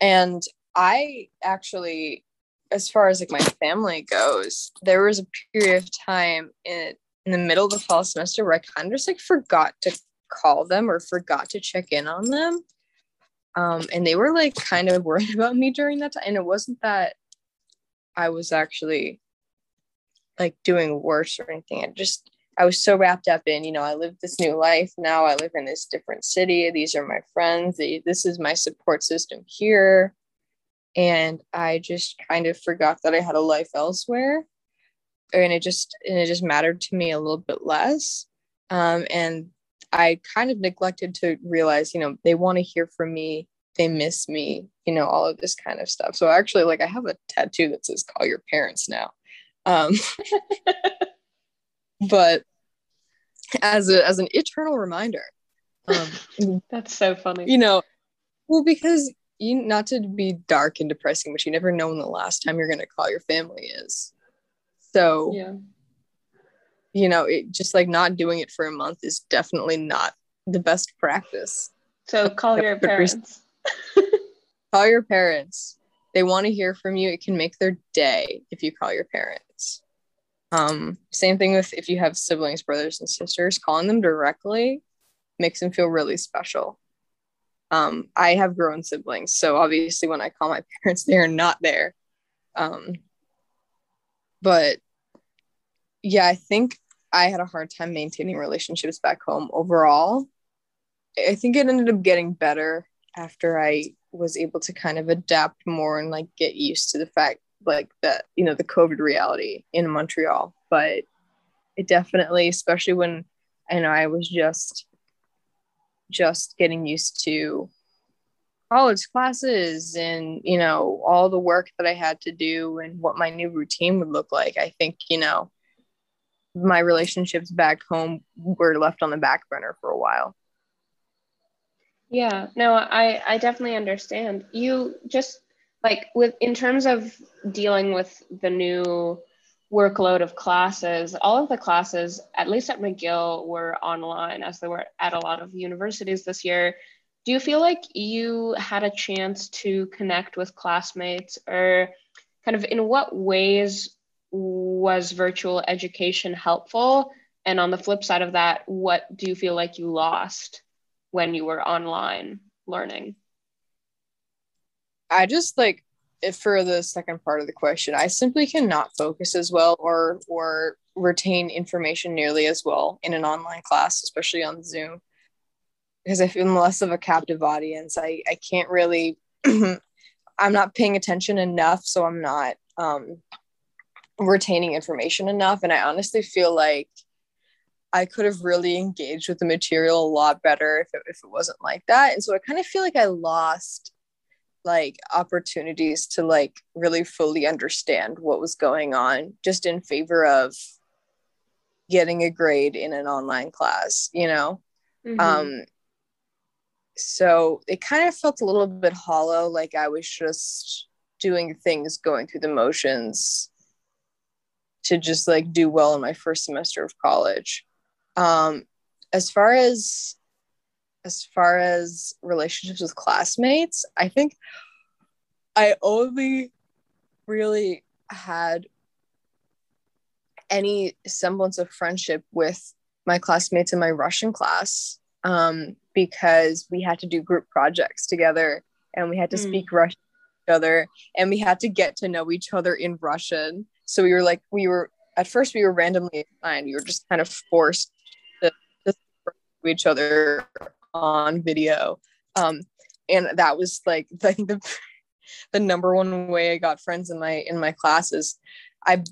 and I actually, as far as like my family goes, there was a period of time in, in the middle of the fall semester where I kind of just like forgot to call them or forgot to check in on them. Um, and they were like kind of worried (laughs) about me during that time. And it wasn't that I was actually like doing worse or anything. I just I was so wrapped up in, you know, I live this new life now. I live in this different city. These are my friends. This is my support system here. And I just kind of forgot that I had a life elsewhere. And it just and it just mattered to me a little bit less. Um, and I kind of neglected to realize, you know, they want to hear from me. They miss me, you know, all of this kind of stuff. So actually, like I have a tattoo that says call your parents now. Um, (laughs) but as a as an eternal reminder um (laughs) That's so funny. you know well because you not to be dark and depressing but you never know when the last time you're going to call your family is so Yeah. you know it just like not doing it for a month is definitely not the best practice So call your (laughs) parents. (laughs) call your parents they want to hear from you it can make their day if you call your parents um same thing with if you have siblings brothers and sisters calling them directly makes them feel really special. Um i have grown siblings so obviously when i call my (laughs) parents they are not there. Um but yeah i think i had a hard time maintaining relationships back home overall. I think it ended up getting better after i was able to kind of adapt more and like get used to the fact like that you know the covid reality in montreal but it definitely especially when i know i was just just getting used to college classes and you know all the work that i had to do and what my new routine would look like i think you know my relationships back home were left on the back burner for a while Yeah, no, I I definitely understand. You just like with in terms of dealing with the new workload of classes, all of the classes, at least at McGill, were online as they were at a lot of universities this year. Do you feel like you had a chance to connect with classmates or kind of in what ways was virtual education helpful? And on the flip side of that, what do you feel like you lost? when you were online learning? I just like for the second part of the question, I simply cannot focus as well or or retain information nearly as well in an online class, especially on Zoom. Because I feel less of a captive audience. I, I can't really (clears throat) I'm not paying attention enough, so I'm not um retaining information enough. And I honestly feel like I could have really engaged with the material a lot better if it, if it wasn't like that. And so I kind of feel like I lost like opportunities to like really fully understand what was going on just in favor of getting a grade in an online class, you know? Mm-hmm. Um, so it kind of felt a little bit hollow, like I was just doing things, going through the motions to just like do well in my first semester of college. Um, as far as as far as relationships with classmates, I think I only really had any semblance of friendship with my classmates in my Russian class um, because we had to do group projects together and we had to mm. speak Russian to each other and we had to get to know each other in Russian. So we were like, we were at first we were randomly assigned. We were just kind of forced to, to each other on video. Um, and that was like (laughs) I think the the number one way I got friends in my in my classes. I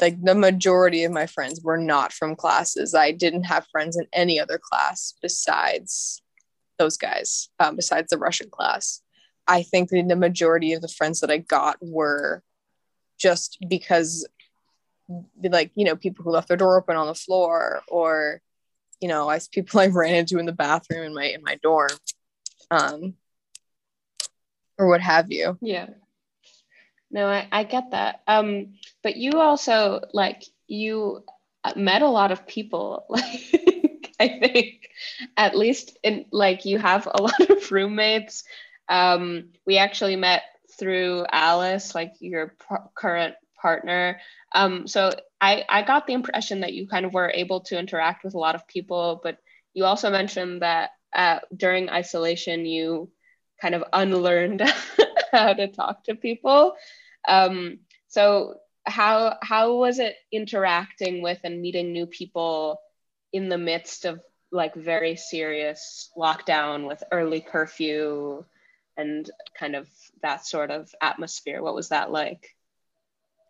like the majority of my friends were not from classes. I didn't have friends in any other class besides those guys, um, besides the Russian class. I think the majority of the friends that I got were just because, like, you know, people who left their door open on the floor or you know, I people (laughs) I ran into in the bathroom in my in my dorm, um, or what have you. Yeah. No, I, I get that. Um, but you also like you met a lot of people. (laughs) Like I think at least in like you have a (laughs) lot of roommates. Um, we actually met through Alice, like your current partner. Um, so I, I got the impression that you kind of were able to interact with a lot of people, but you also mentioned that uh, during isolation, you kind of unlearned (laughs) how to talk to people. Um, so how how was it interacting with and meeting new people in the midst of like very serious lockdown with early curfew and kind of that sort of atmosphere? What was that like?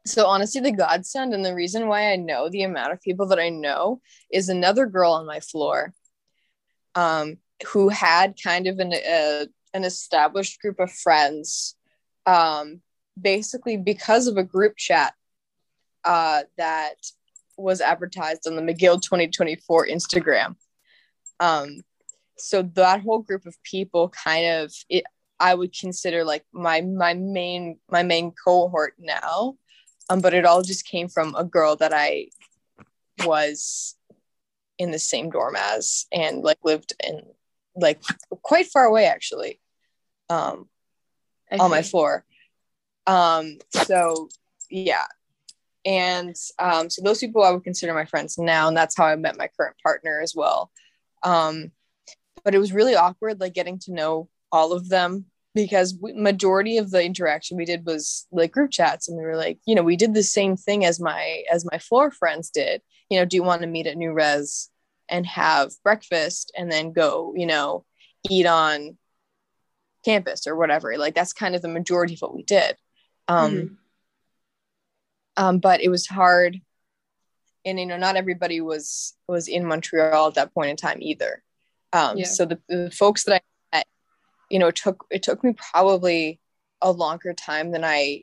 So honestly the godsend and the reason why i know the amount of people that i know is another girl on my floor um, who had kind of an, an established group of friends um, basically because of a group chat uh, that was advertised on the mcgill 2024 instagram. Um, so that whole group of people kind of it, i would consider like my my main my main cohort now um, but it all just came from a girl that I was in the same dorm as and like lived in like quite far away actually um on my floor. Um so yeah. And um so those people i would consider my friends now and that's how i met my current partner as well. Um but it was really awkward like getting to know all of them because we, majority of the interaction we did was like group chats and we were like you know we did the same thing as my as my floor friends did you know do you want to meet at new res and have breakfast and then go you know eat on campus or whatever like that's kind of the majority of what we did um, mm-hmm. um but it was hard and you know not everybody was was in montreal at that point in time either um yeah. so the, the folks that i you know it took it took me probably a longer time than i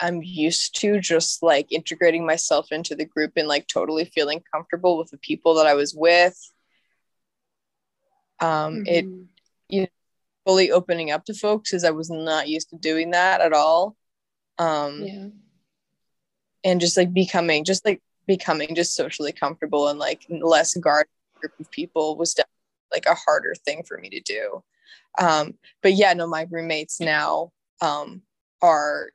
i'm used to just like integrating myself into the group and like totally feeling comfortable with the people that i was with. Um mm-hmm. it you know fully opening up to folks as i was not used to doing that at all. Um yeah. and just like becoming just like becoming just socially comfortable and like less guarded group of people was definitely like a harder thing for me to do um, but yeah, no, my roommates now um, are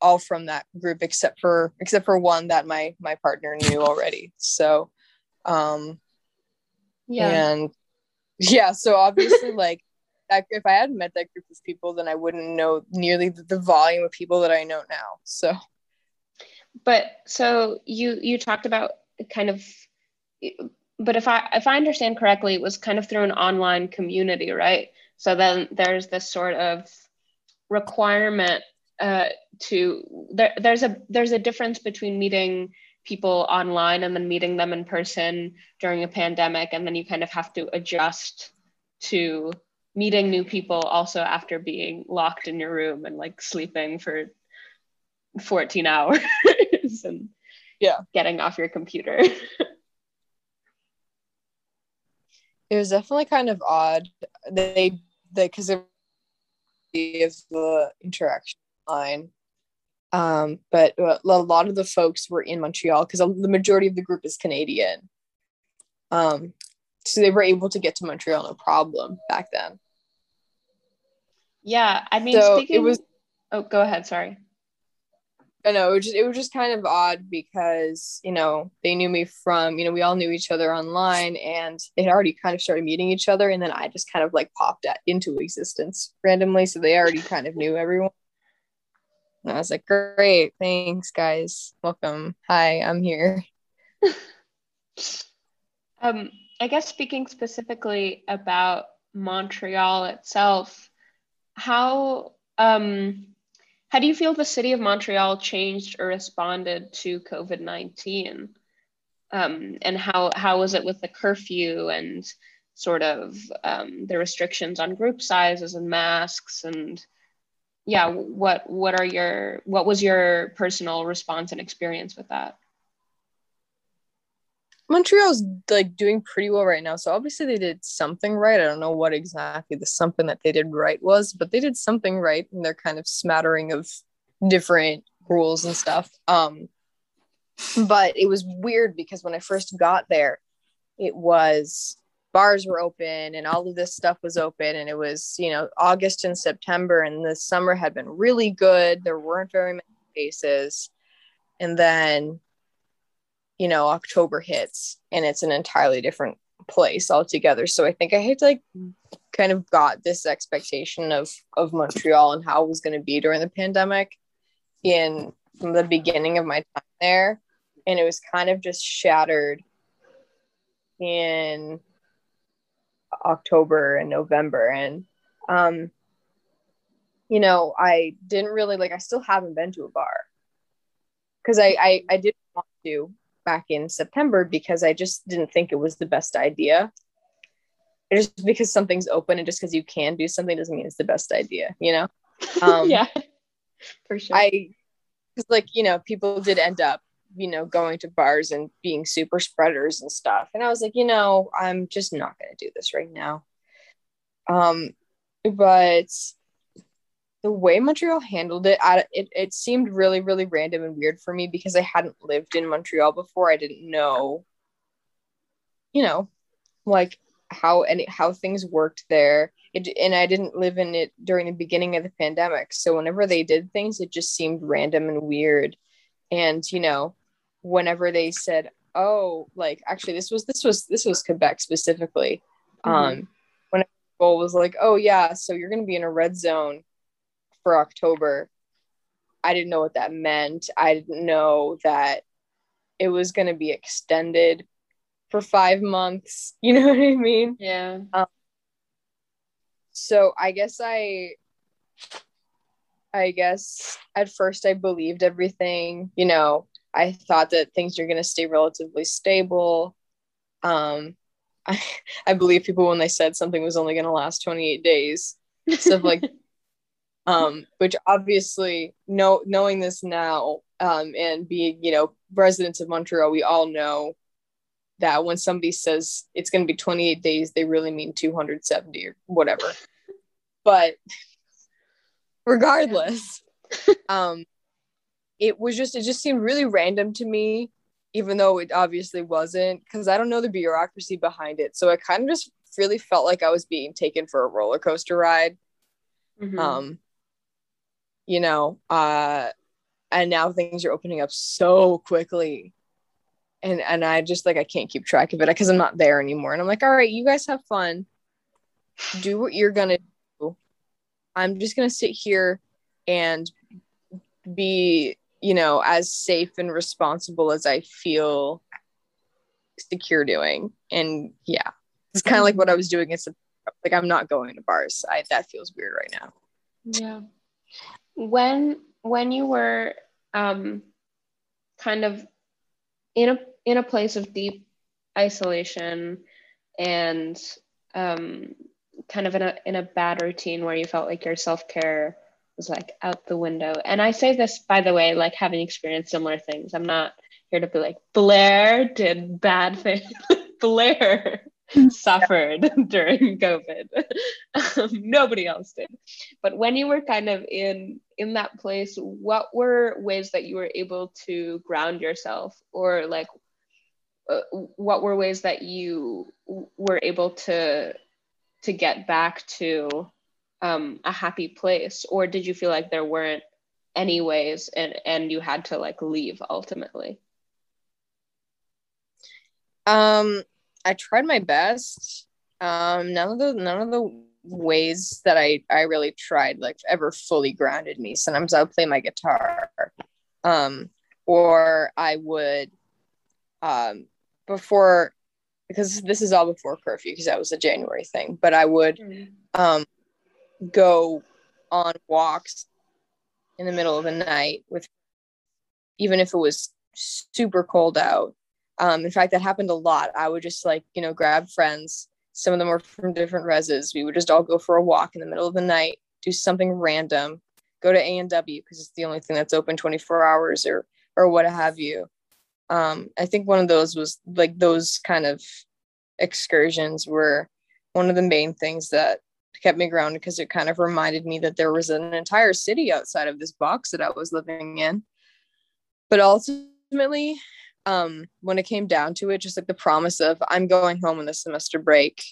all from that group except for except for one that my my partner knew already. So um yeah. And yeah, so obviously (laughs) like that, if I hadn't met that group of people, then I wouldn't know nearly the, the volume of people that I know now. So but so you you talked about kind of but if I if I understand correctly, it was kind of through an online community, right? So then there's this sort of requirement uh, to there, there's a there's a difference between meeting people online and then meeting them in person during a pandemic and then you kind of have to adjust to meeting new people also after being locked in your room and like sleeping for 14 (laughs) hours and Yeah. getting off your computer (laughs) it was definitely kind of odd. They because of the interaction line. Um, but uh, a lot of the folks were in Montreal because the majority of the group is Canadian. Um, so they were able to get to Montreal no problem back then. yeah i mean So speaking it was oh go ahead sorry I know it was just it was just kind of odd because you know they knew me from you know we all knew each other online and they had already kind of started meeting each other and then I just kind of like popped at, into existence randomly so they already kind of knew everyone. And I was like, great, thanks guys, welcome, hi, I'm here. (laughs) Um, I guess speaking specifically about Montreal itself, how um, how do you feel the city of Montreal changed or responded to COVID nineteen? Um, and how how was it with the curfew and sort of um, the restrictions on group sizes and masks and yeah, what what are your what was your personal response and experience with that? Montreal's like doing pretty well right now. So obviously they did something right. I don't know what exactly the something that they did right was, but they did something right and they're kind of smattering of different rules and stuff. Um but it was weird because when I first got there, it was bars were open and all of this stuff was open and it was, you know, August and September and the summer had been really good. There weren't very many cases. And then you know october hits and it's an entirely different place altogether. So i think i had like kind of got this expectation of of montreal and how it was going to be during the pandemic in from the beginning of my time there. And it was kind of just shattered in october and november. And um you know i didn't really like i still haven't been to a bar because I, I i didn't want to back in September because I just didn't think it was the best idea. Just because something's open and just because you can do something doesn't mean it's the best idea, you know? (laughs) Um, yeah, for sure. I, because like, you know, people did end up, you know, going to bars and being super spreaders and stuff. And I was like, you know, I'm just not going to do this right now. Um, but the way Montreal handled it, I, it, it seemed really, really random and weird for me because I hadn't lived in Montreal before. I didn't know, you know, like how any how things worked there. It, and I didn't live in it during the beginning of the pandemic. So whenever they did things, it just seemed random and weird. And you know, whenever they said, "Oh, like actually, this was this was this was Quebec specifically," Mhm. um, when people was like, "Oh yeah, so you're gonna be in a red zone." For October. I didn't know what that meant. I didn't know that it was going to be extended for five months. (laughs) You know what I mean? yeah. So I guess I, I guess at first I believed everything. You know, I thought that things are going to stay relatively stable. Um, I, (laughs) I believe people when they said something was only going to last 28 days. Stuff like (laughs) um, which obviously know knowing this now um, and being you know residents of montreal we all know that when somebody says it's going to be 28 days they really mean 270 or whatever. But (laughs) regardless (laughs) um it was just it just seemed really random to me even though it obviously wasn't because i don't know the bureaucracy behind it. So i kind of just really felt like i was being taken for a roller coaster ride. Mhm. um you know uh and now things are opening up so quickly. And and i just like i can't keep track of it because i'm not there anymore. And i'm like all right you guys have fun. Do what you're gonna do. I'm just gonna sit here and be you know as safe and responsible as i feel secure doing. And yeah it's kind of like what i was doing. It's like i'm not going to bars. I that feels weird right now. Yeah. When when you were um, kind of in a in a place of deep isolation and um, kind of in a in a bad routine where you felt like your self care was like out the window. And I say this by the way, like having experienced similar things. I'm not here to be like Blair did bad things. (laughs) Blair (laughs) suffered (laughs) during COVID. (laughs) Um, nobody else did. But when you were kind of in in that place, what were ways that you were able to ground yourself, or like, uh, what were ways that you were able to to get back to um, a happy place, or did you feel like there weren't any ways, and and you had to like leave ultimately? Um, I tried my best. Um, none of the none of the ways that I I really tried like ever fully grounded me. Sometimes I would play my guitar, um, or I would, um, before because this is all before curfew because that was a January thing. But I would, mm. um, go on walks in the middle of the night with, even if it was super cold out um, in fact, that happened a lot. I would just like, you know, grab friends. Some of them were from different reses. We would just all go for a walk in the middle of the night, do something random, go to A and W because it's the only thing that's open 24 hours or or what have you. Um, I think one of those was like those kind of excursions were one of the main things that kept me grounded because it kind of reminded me that there was an entire city outside of this box that I was living in. But ultimately, um, when it came down to it, just like the promise of I'm going home in the semester break.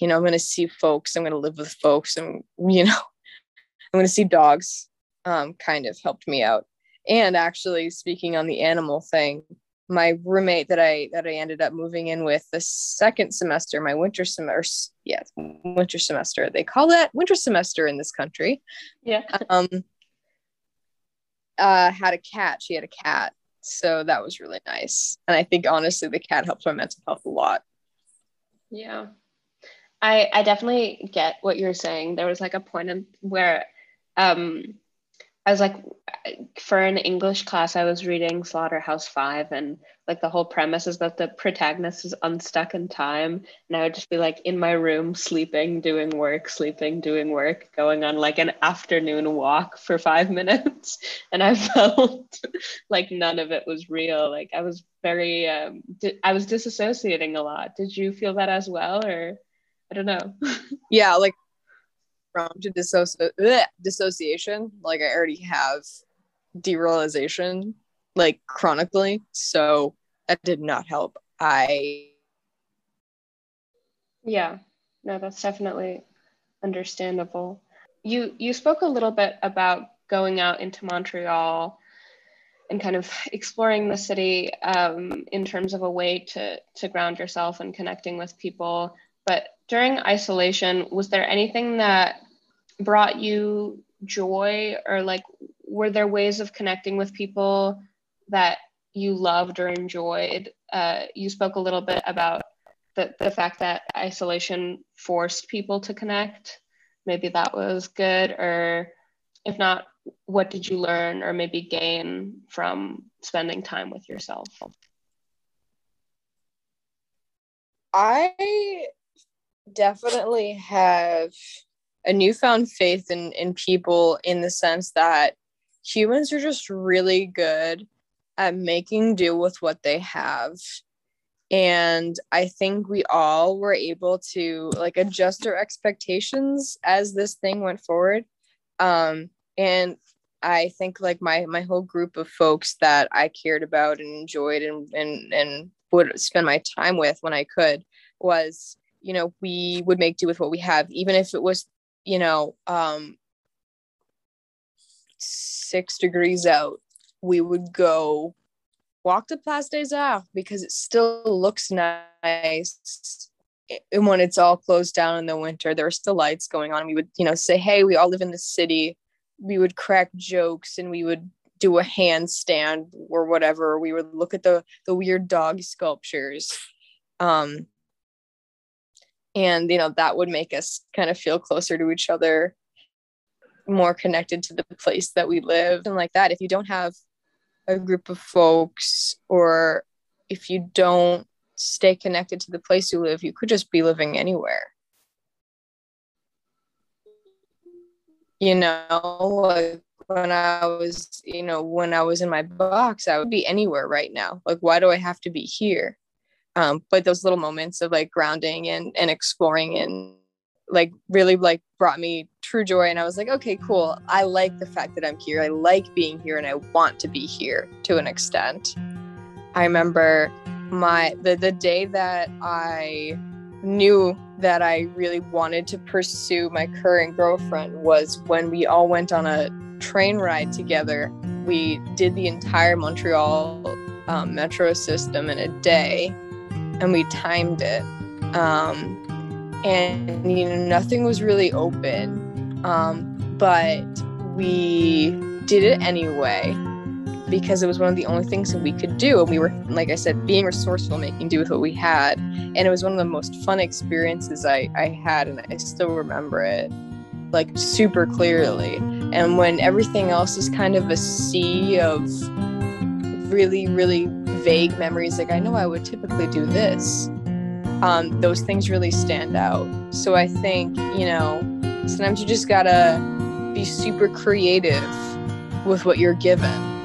You know, I'm gonna see folks, I'm gonna live with folks, and you know, (laughs) I'm gonna see dogs. Um, kind of helped me out. And actually, speaking on the animal thing, my roommate that I that I ended up moving in with the second semester, my winter semester, yeah, winter semester. They call that winter semester in this country. Yeah. Um, uh, had a cat. She had a cat, so that was really nice. And I think honestly, the cat helped my mental health a lot. Yeah. I, I definitely get what you're saying. There was like a point in where um, I was like, for an English class, I was reading Slaughterhouse Five, and like the whole premise is that the protagonist is unstuck in time. And I would just be like in my room, sleeping, doing work, sleeping, doing work, going on like an afternoon walk for five (laughs) minutes. And I (laughs) felt like none of it was real. Like I was very, um, di- I was disassociating a lot. Did you feel that as well? Or I don't know. (laughs) yeah, like from to dissoci- bleh, dissociation like i already have derealization like chronically so that did not help. I yeah. No that's definitely understandable. You you spoke a little bit about going out into montreal and kind of exploring the city um, in terms of a way to to ground yourself and connecting with people. But during isolation was there anything that brought you joy or like were there ways of connecting with people that you loved or enjoyed? Uh, you spoke a little bit about the, the fact that isolation forced people to connect. Maybe that was good or if not what did you learn or maybe gain from spending time with yourself? I definitely have a newfound faith in in people in the sense that humans are just really good at making do with what they have. And i think we all were able to like adjust our expectations as this thing went forward. Um and i think like my my whole group of folks that i cared about and enjoyed and and and would spend my time with when i could was you know we would make do with what we have even if it was you know, um, six degrees out, we would go walk to Place des Arts because it still looks nice. And when it's all closed down in the winter, there are still lights going on. We would, you know, say, hey, we all live in the city. We would crack jokes and we would do a handstand or whatever. We would look at the the weird dog sculptures. Um, and you know that would make us kind of feel closer to each other more connected to the place that we live and like that. If you don't have a group of folks or if you don't stay connected to the place you live you could just be living anywhere. You know like when i was you know when i was in my box i would be anywhere right now. Like why do i have to be here um, but those little moments of like grounding and and exploring and like really like brought me true joy and i was like okay cool. I like the fact that i'm here. I like being here and i want to be here to an extent. I remember my the, the day that i knew that i really wanted to pursue my current girlfriend was when we all went on a train ride together. We did the entire montreal um, metro system in a day and we timed it um, and you know nothing was really open um, but we did it anyway because it was one of the only things that we could do and we were like i said being resourceful making do with what we had and it was one of the most fun experiences i, I had and i still remember it like super clearly and when everything else is kind of a sea of really really vague memories like i know i would typically do this um, those things really stand out. So I think, you know, sometimes you just gotta be super creative with what you're given.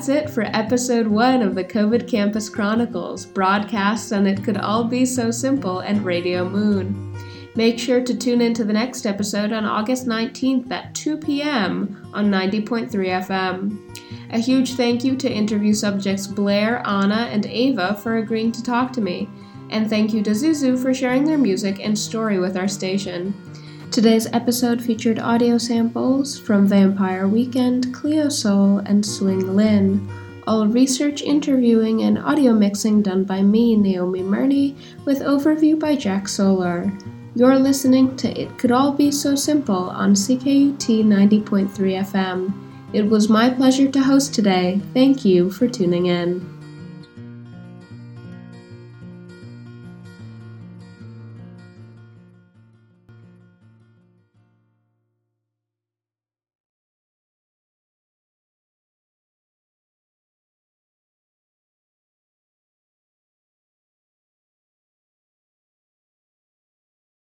That's it for episode one of the COVID Campus Chronicles, broadcast on It Could All Be So Simple and Radio Moon. Make sure to tune in to the next episode on August 19th at 2 p.m. on 90.3 FM. A huge thank you to interview subjects Blair, Anna, and Ava for agreeing to talk to me. And thank you to Zuzu for sharing their music and story with our station. Today's episode featured audio samples from Vampire Weekend, Cleo Sol, and Swing Lin. All research, interviewing, and audio mixing done by me, Naomi Mirny, with overview by Jack Solar. You're listening to It Could All Be So Simple on CKUT 90.3 FM. It was my pleasure to host today. Thank you for tuning in.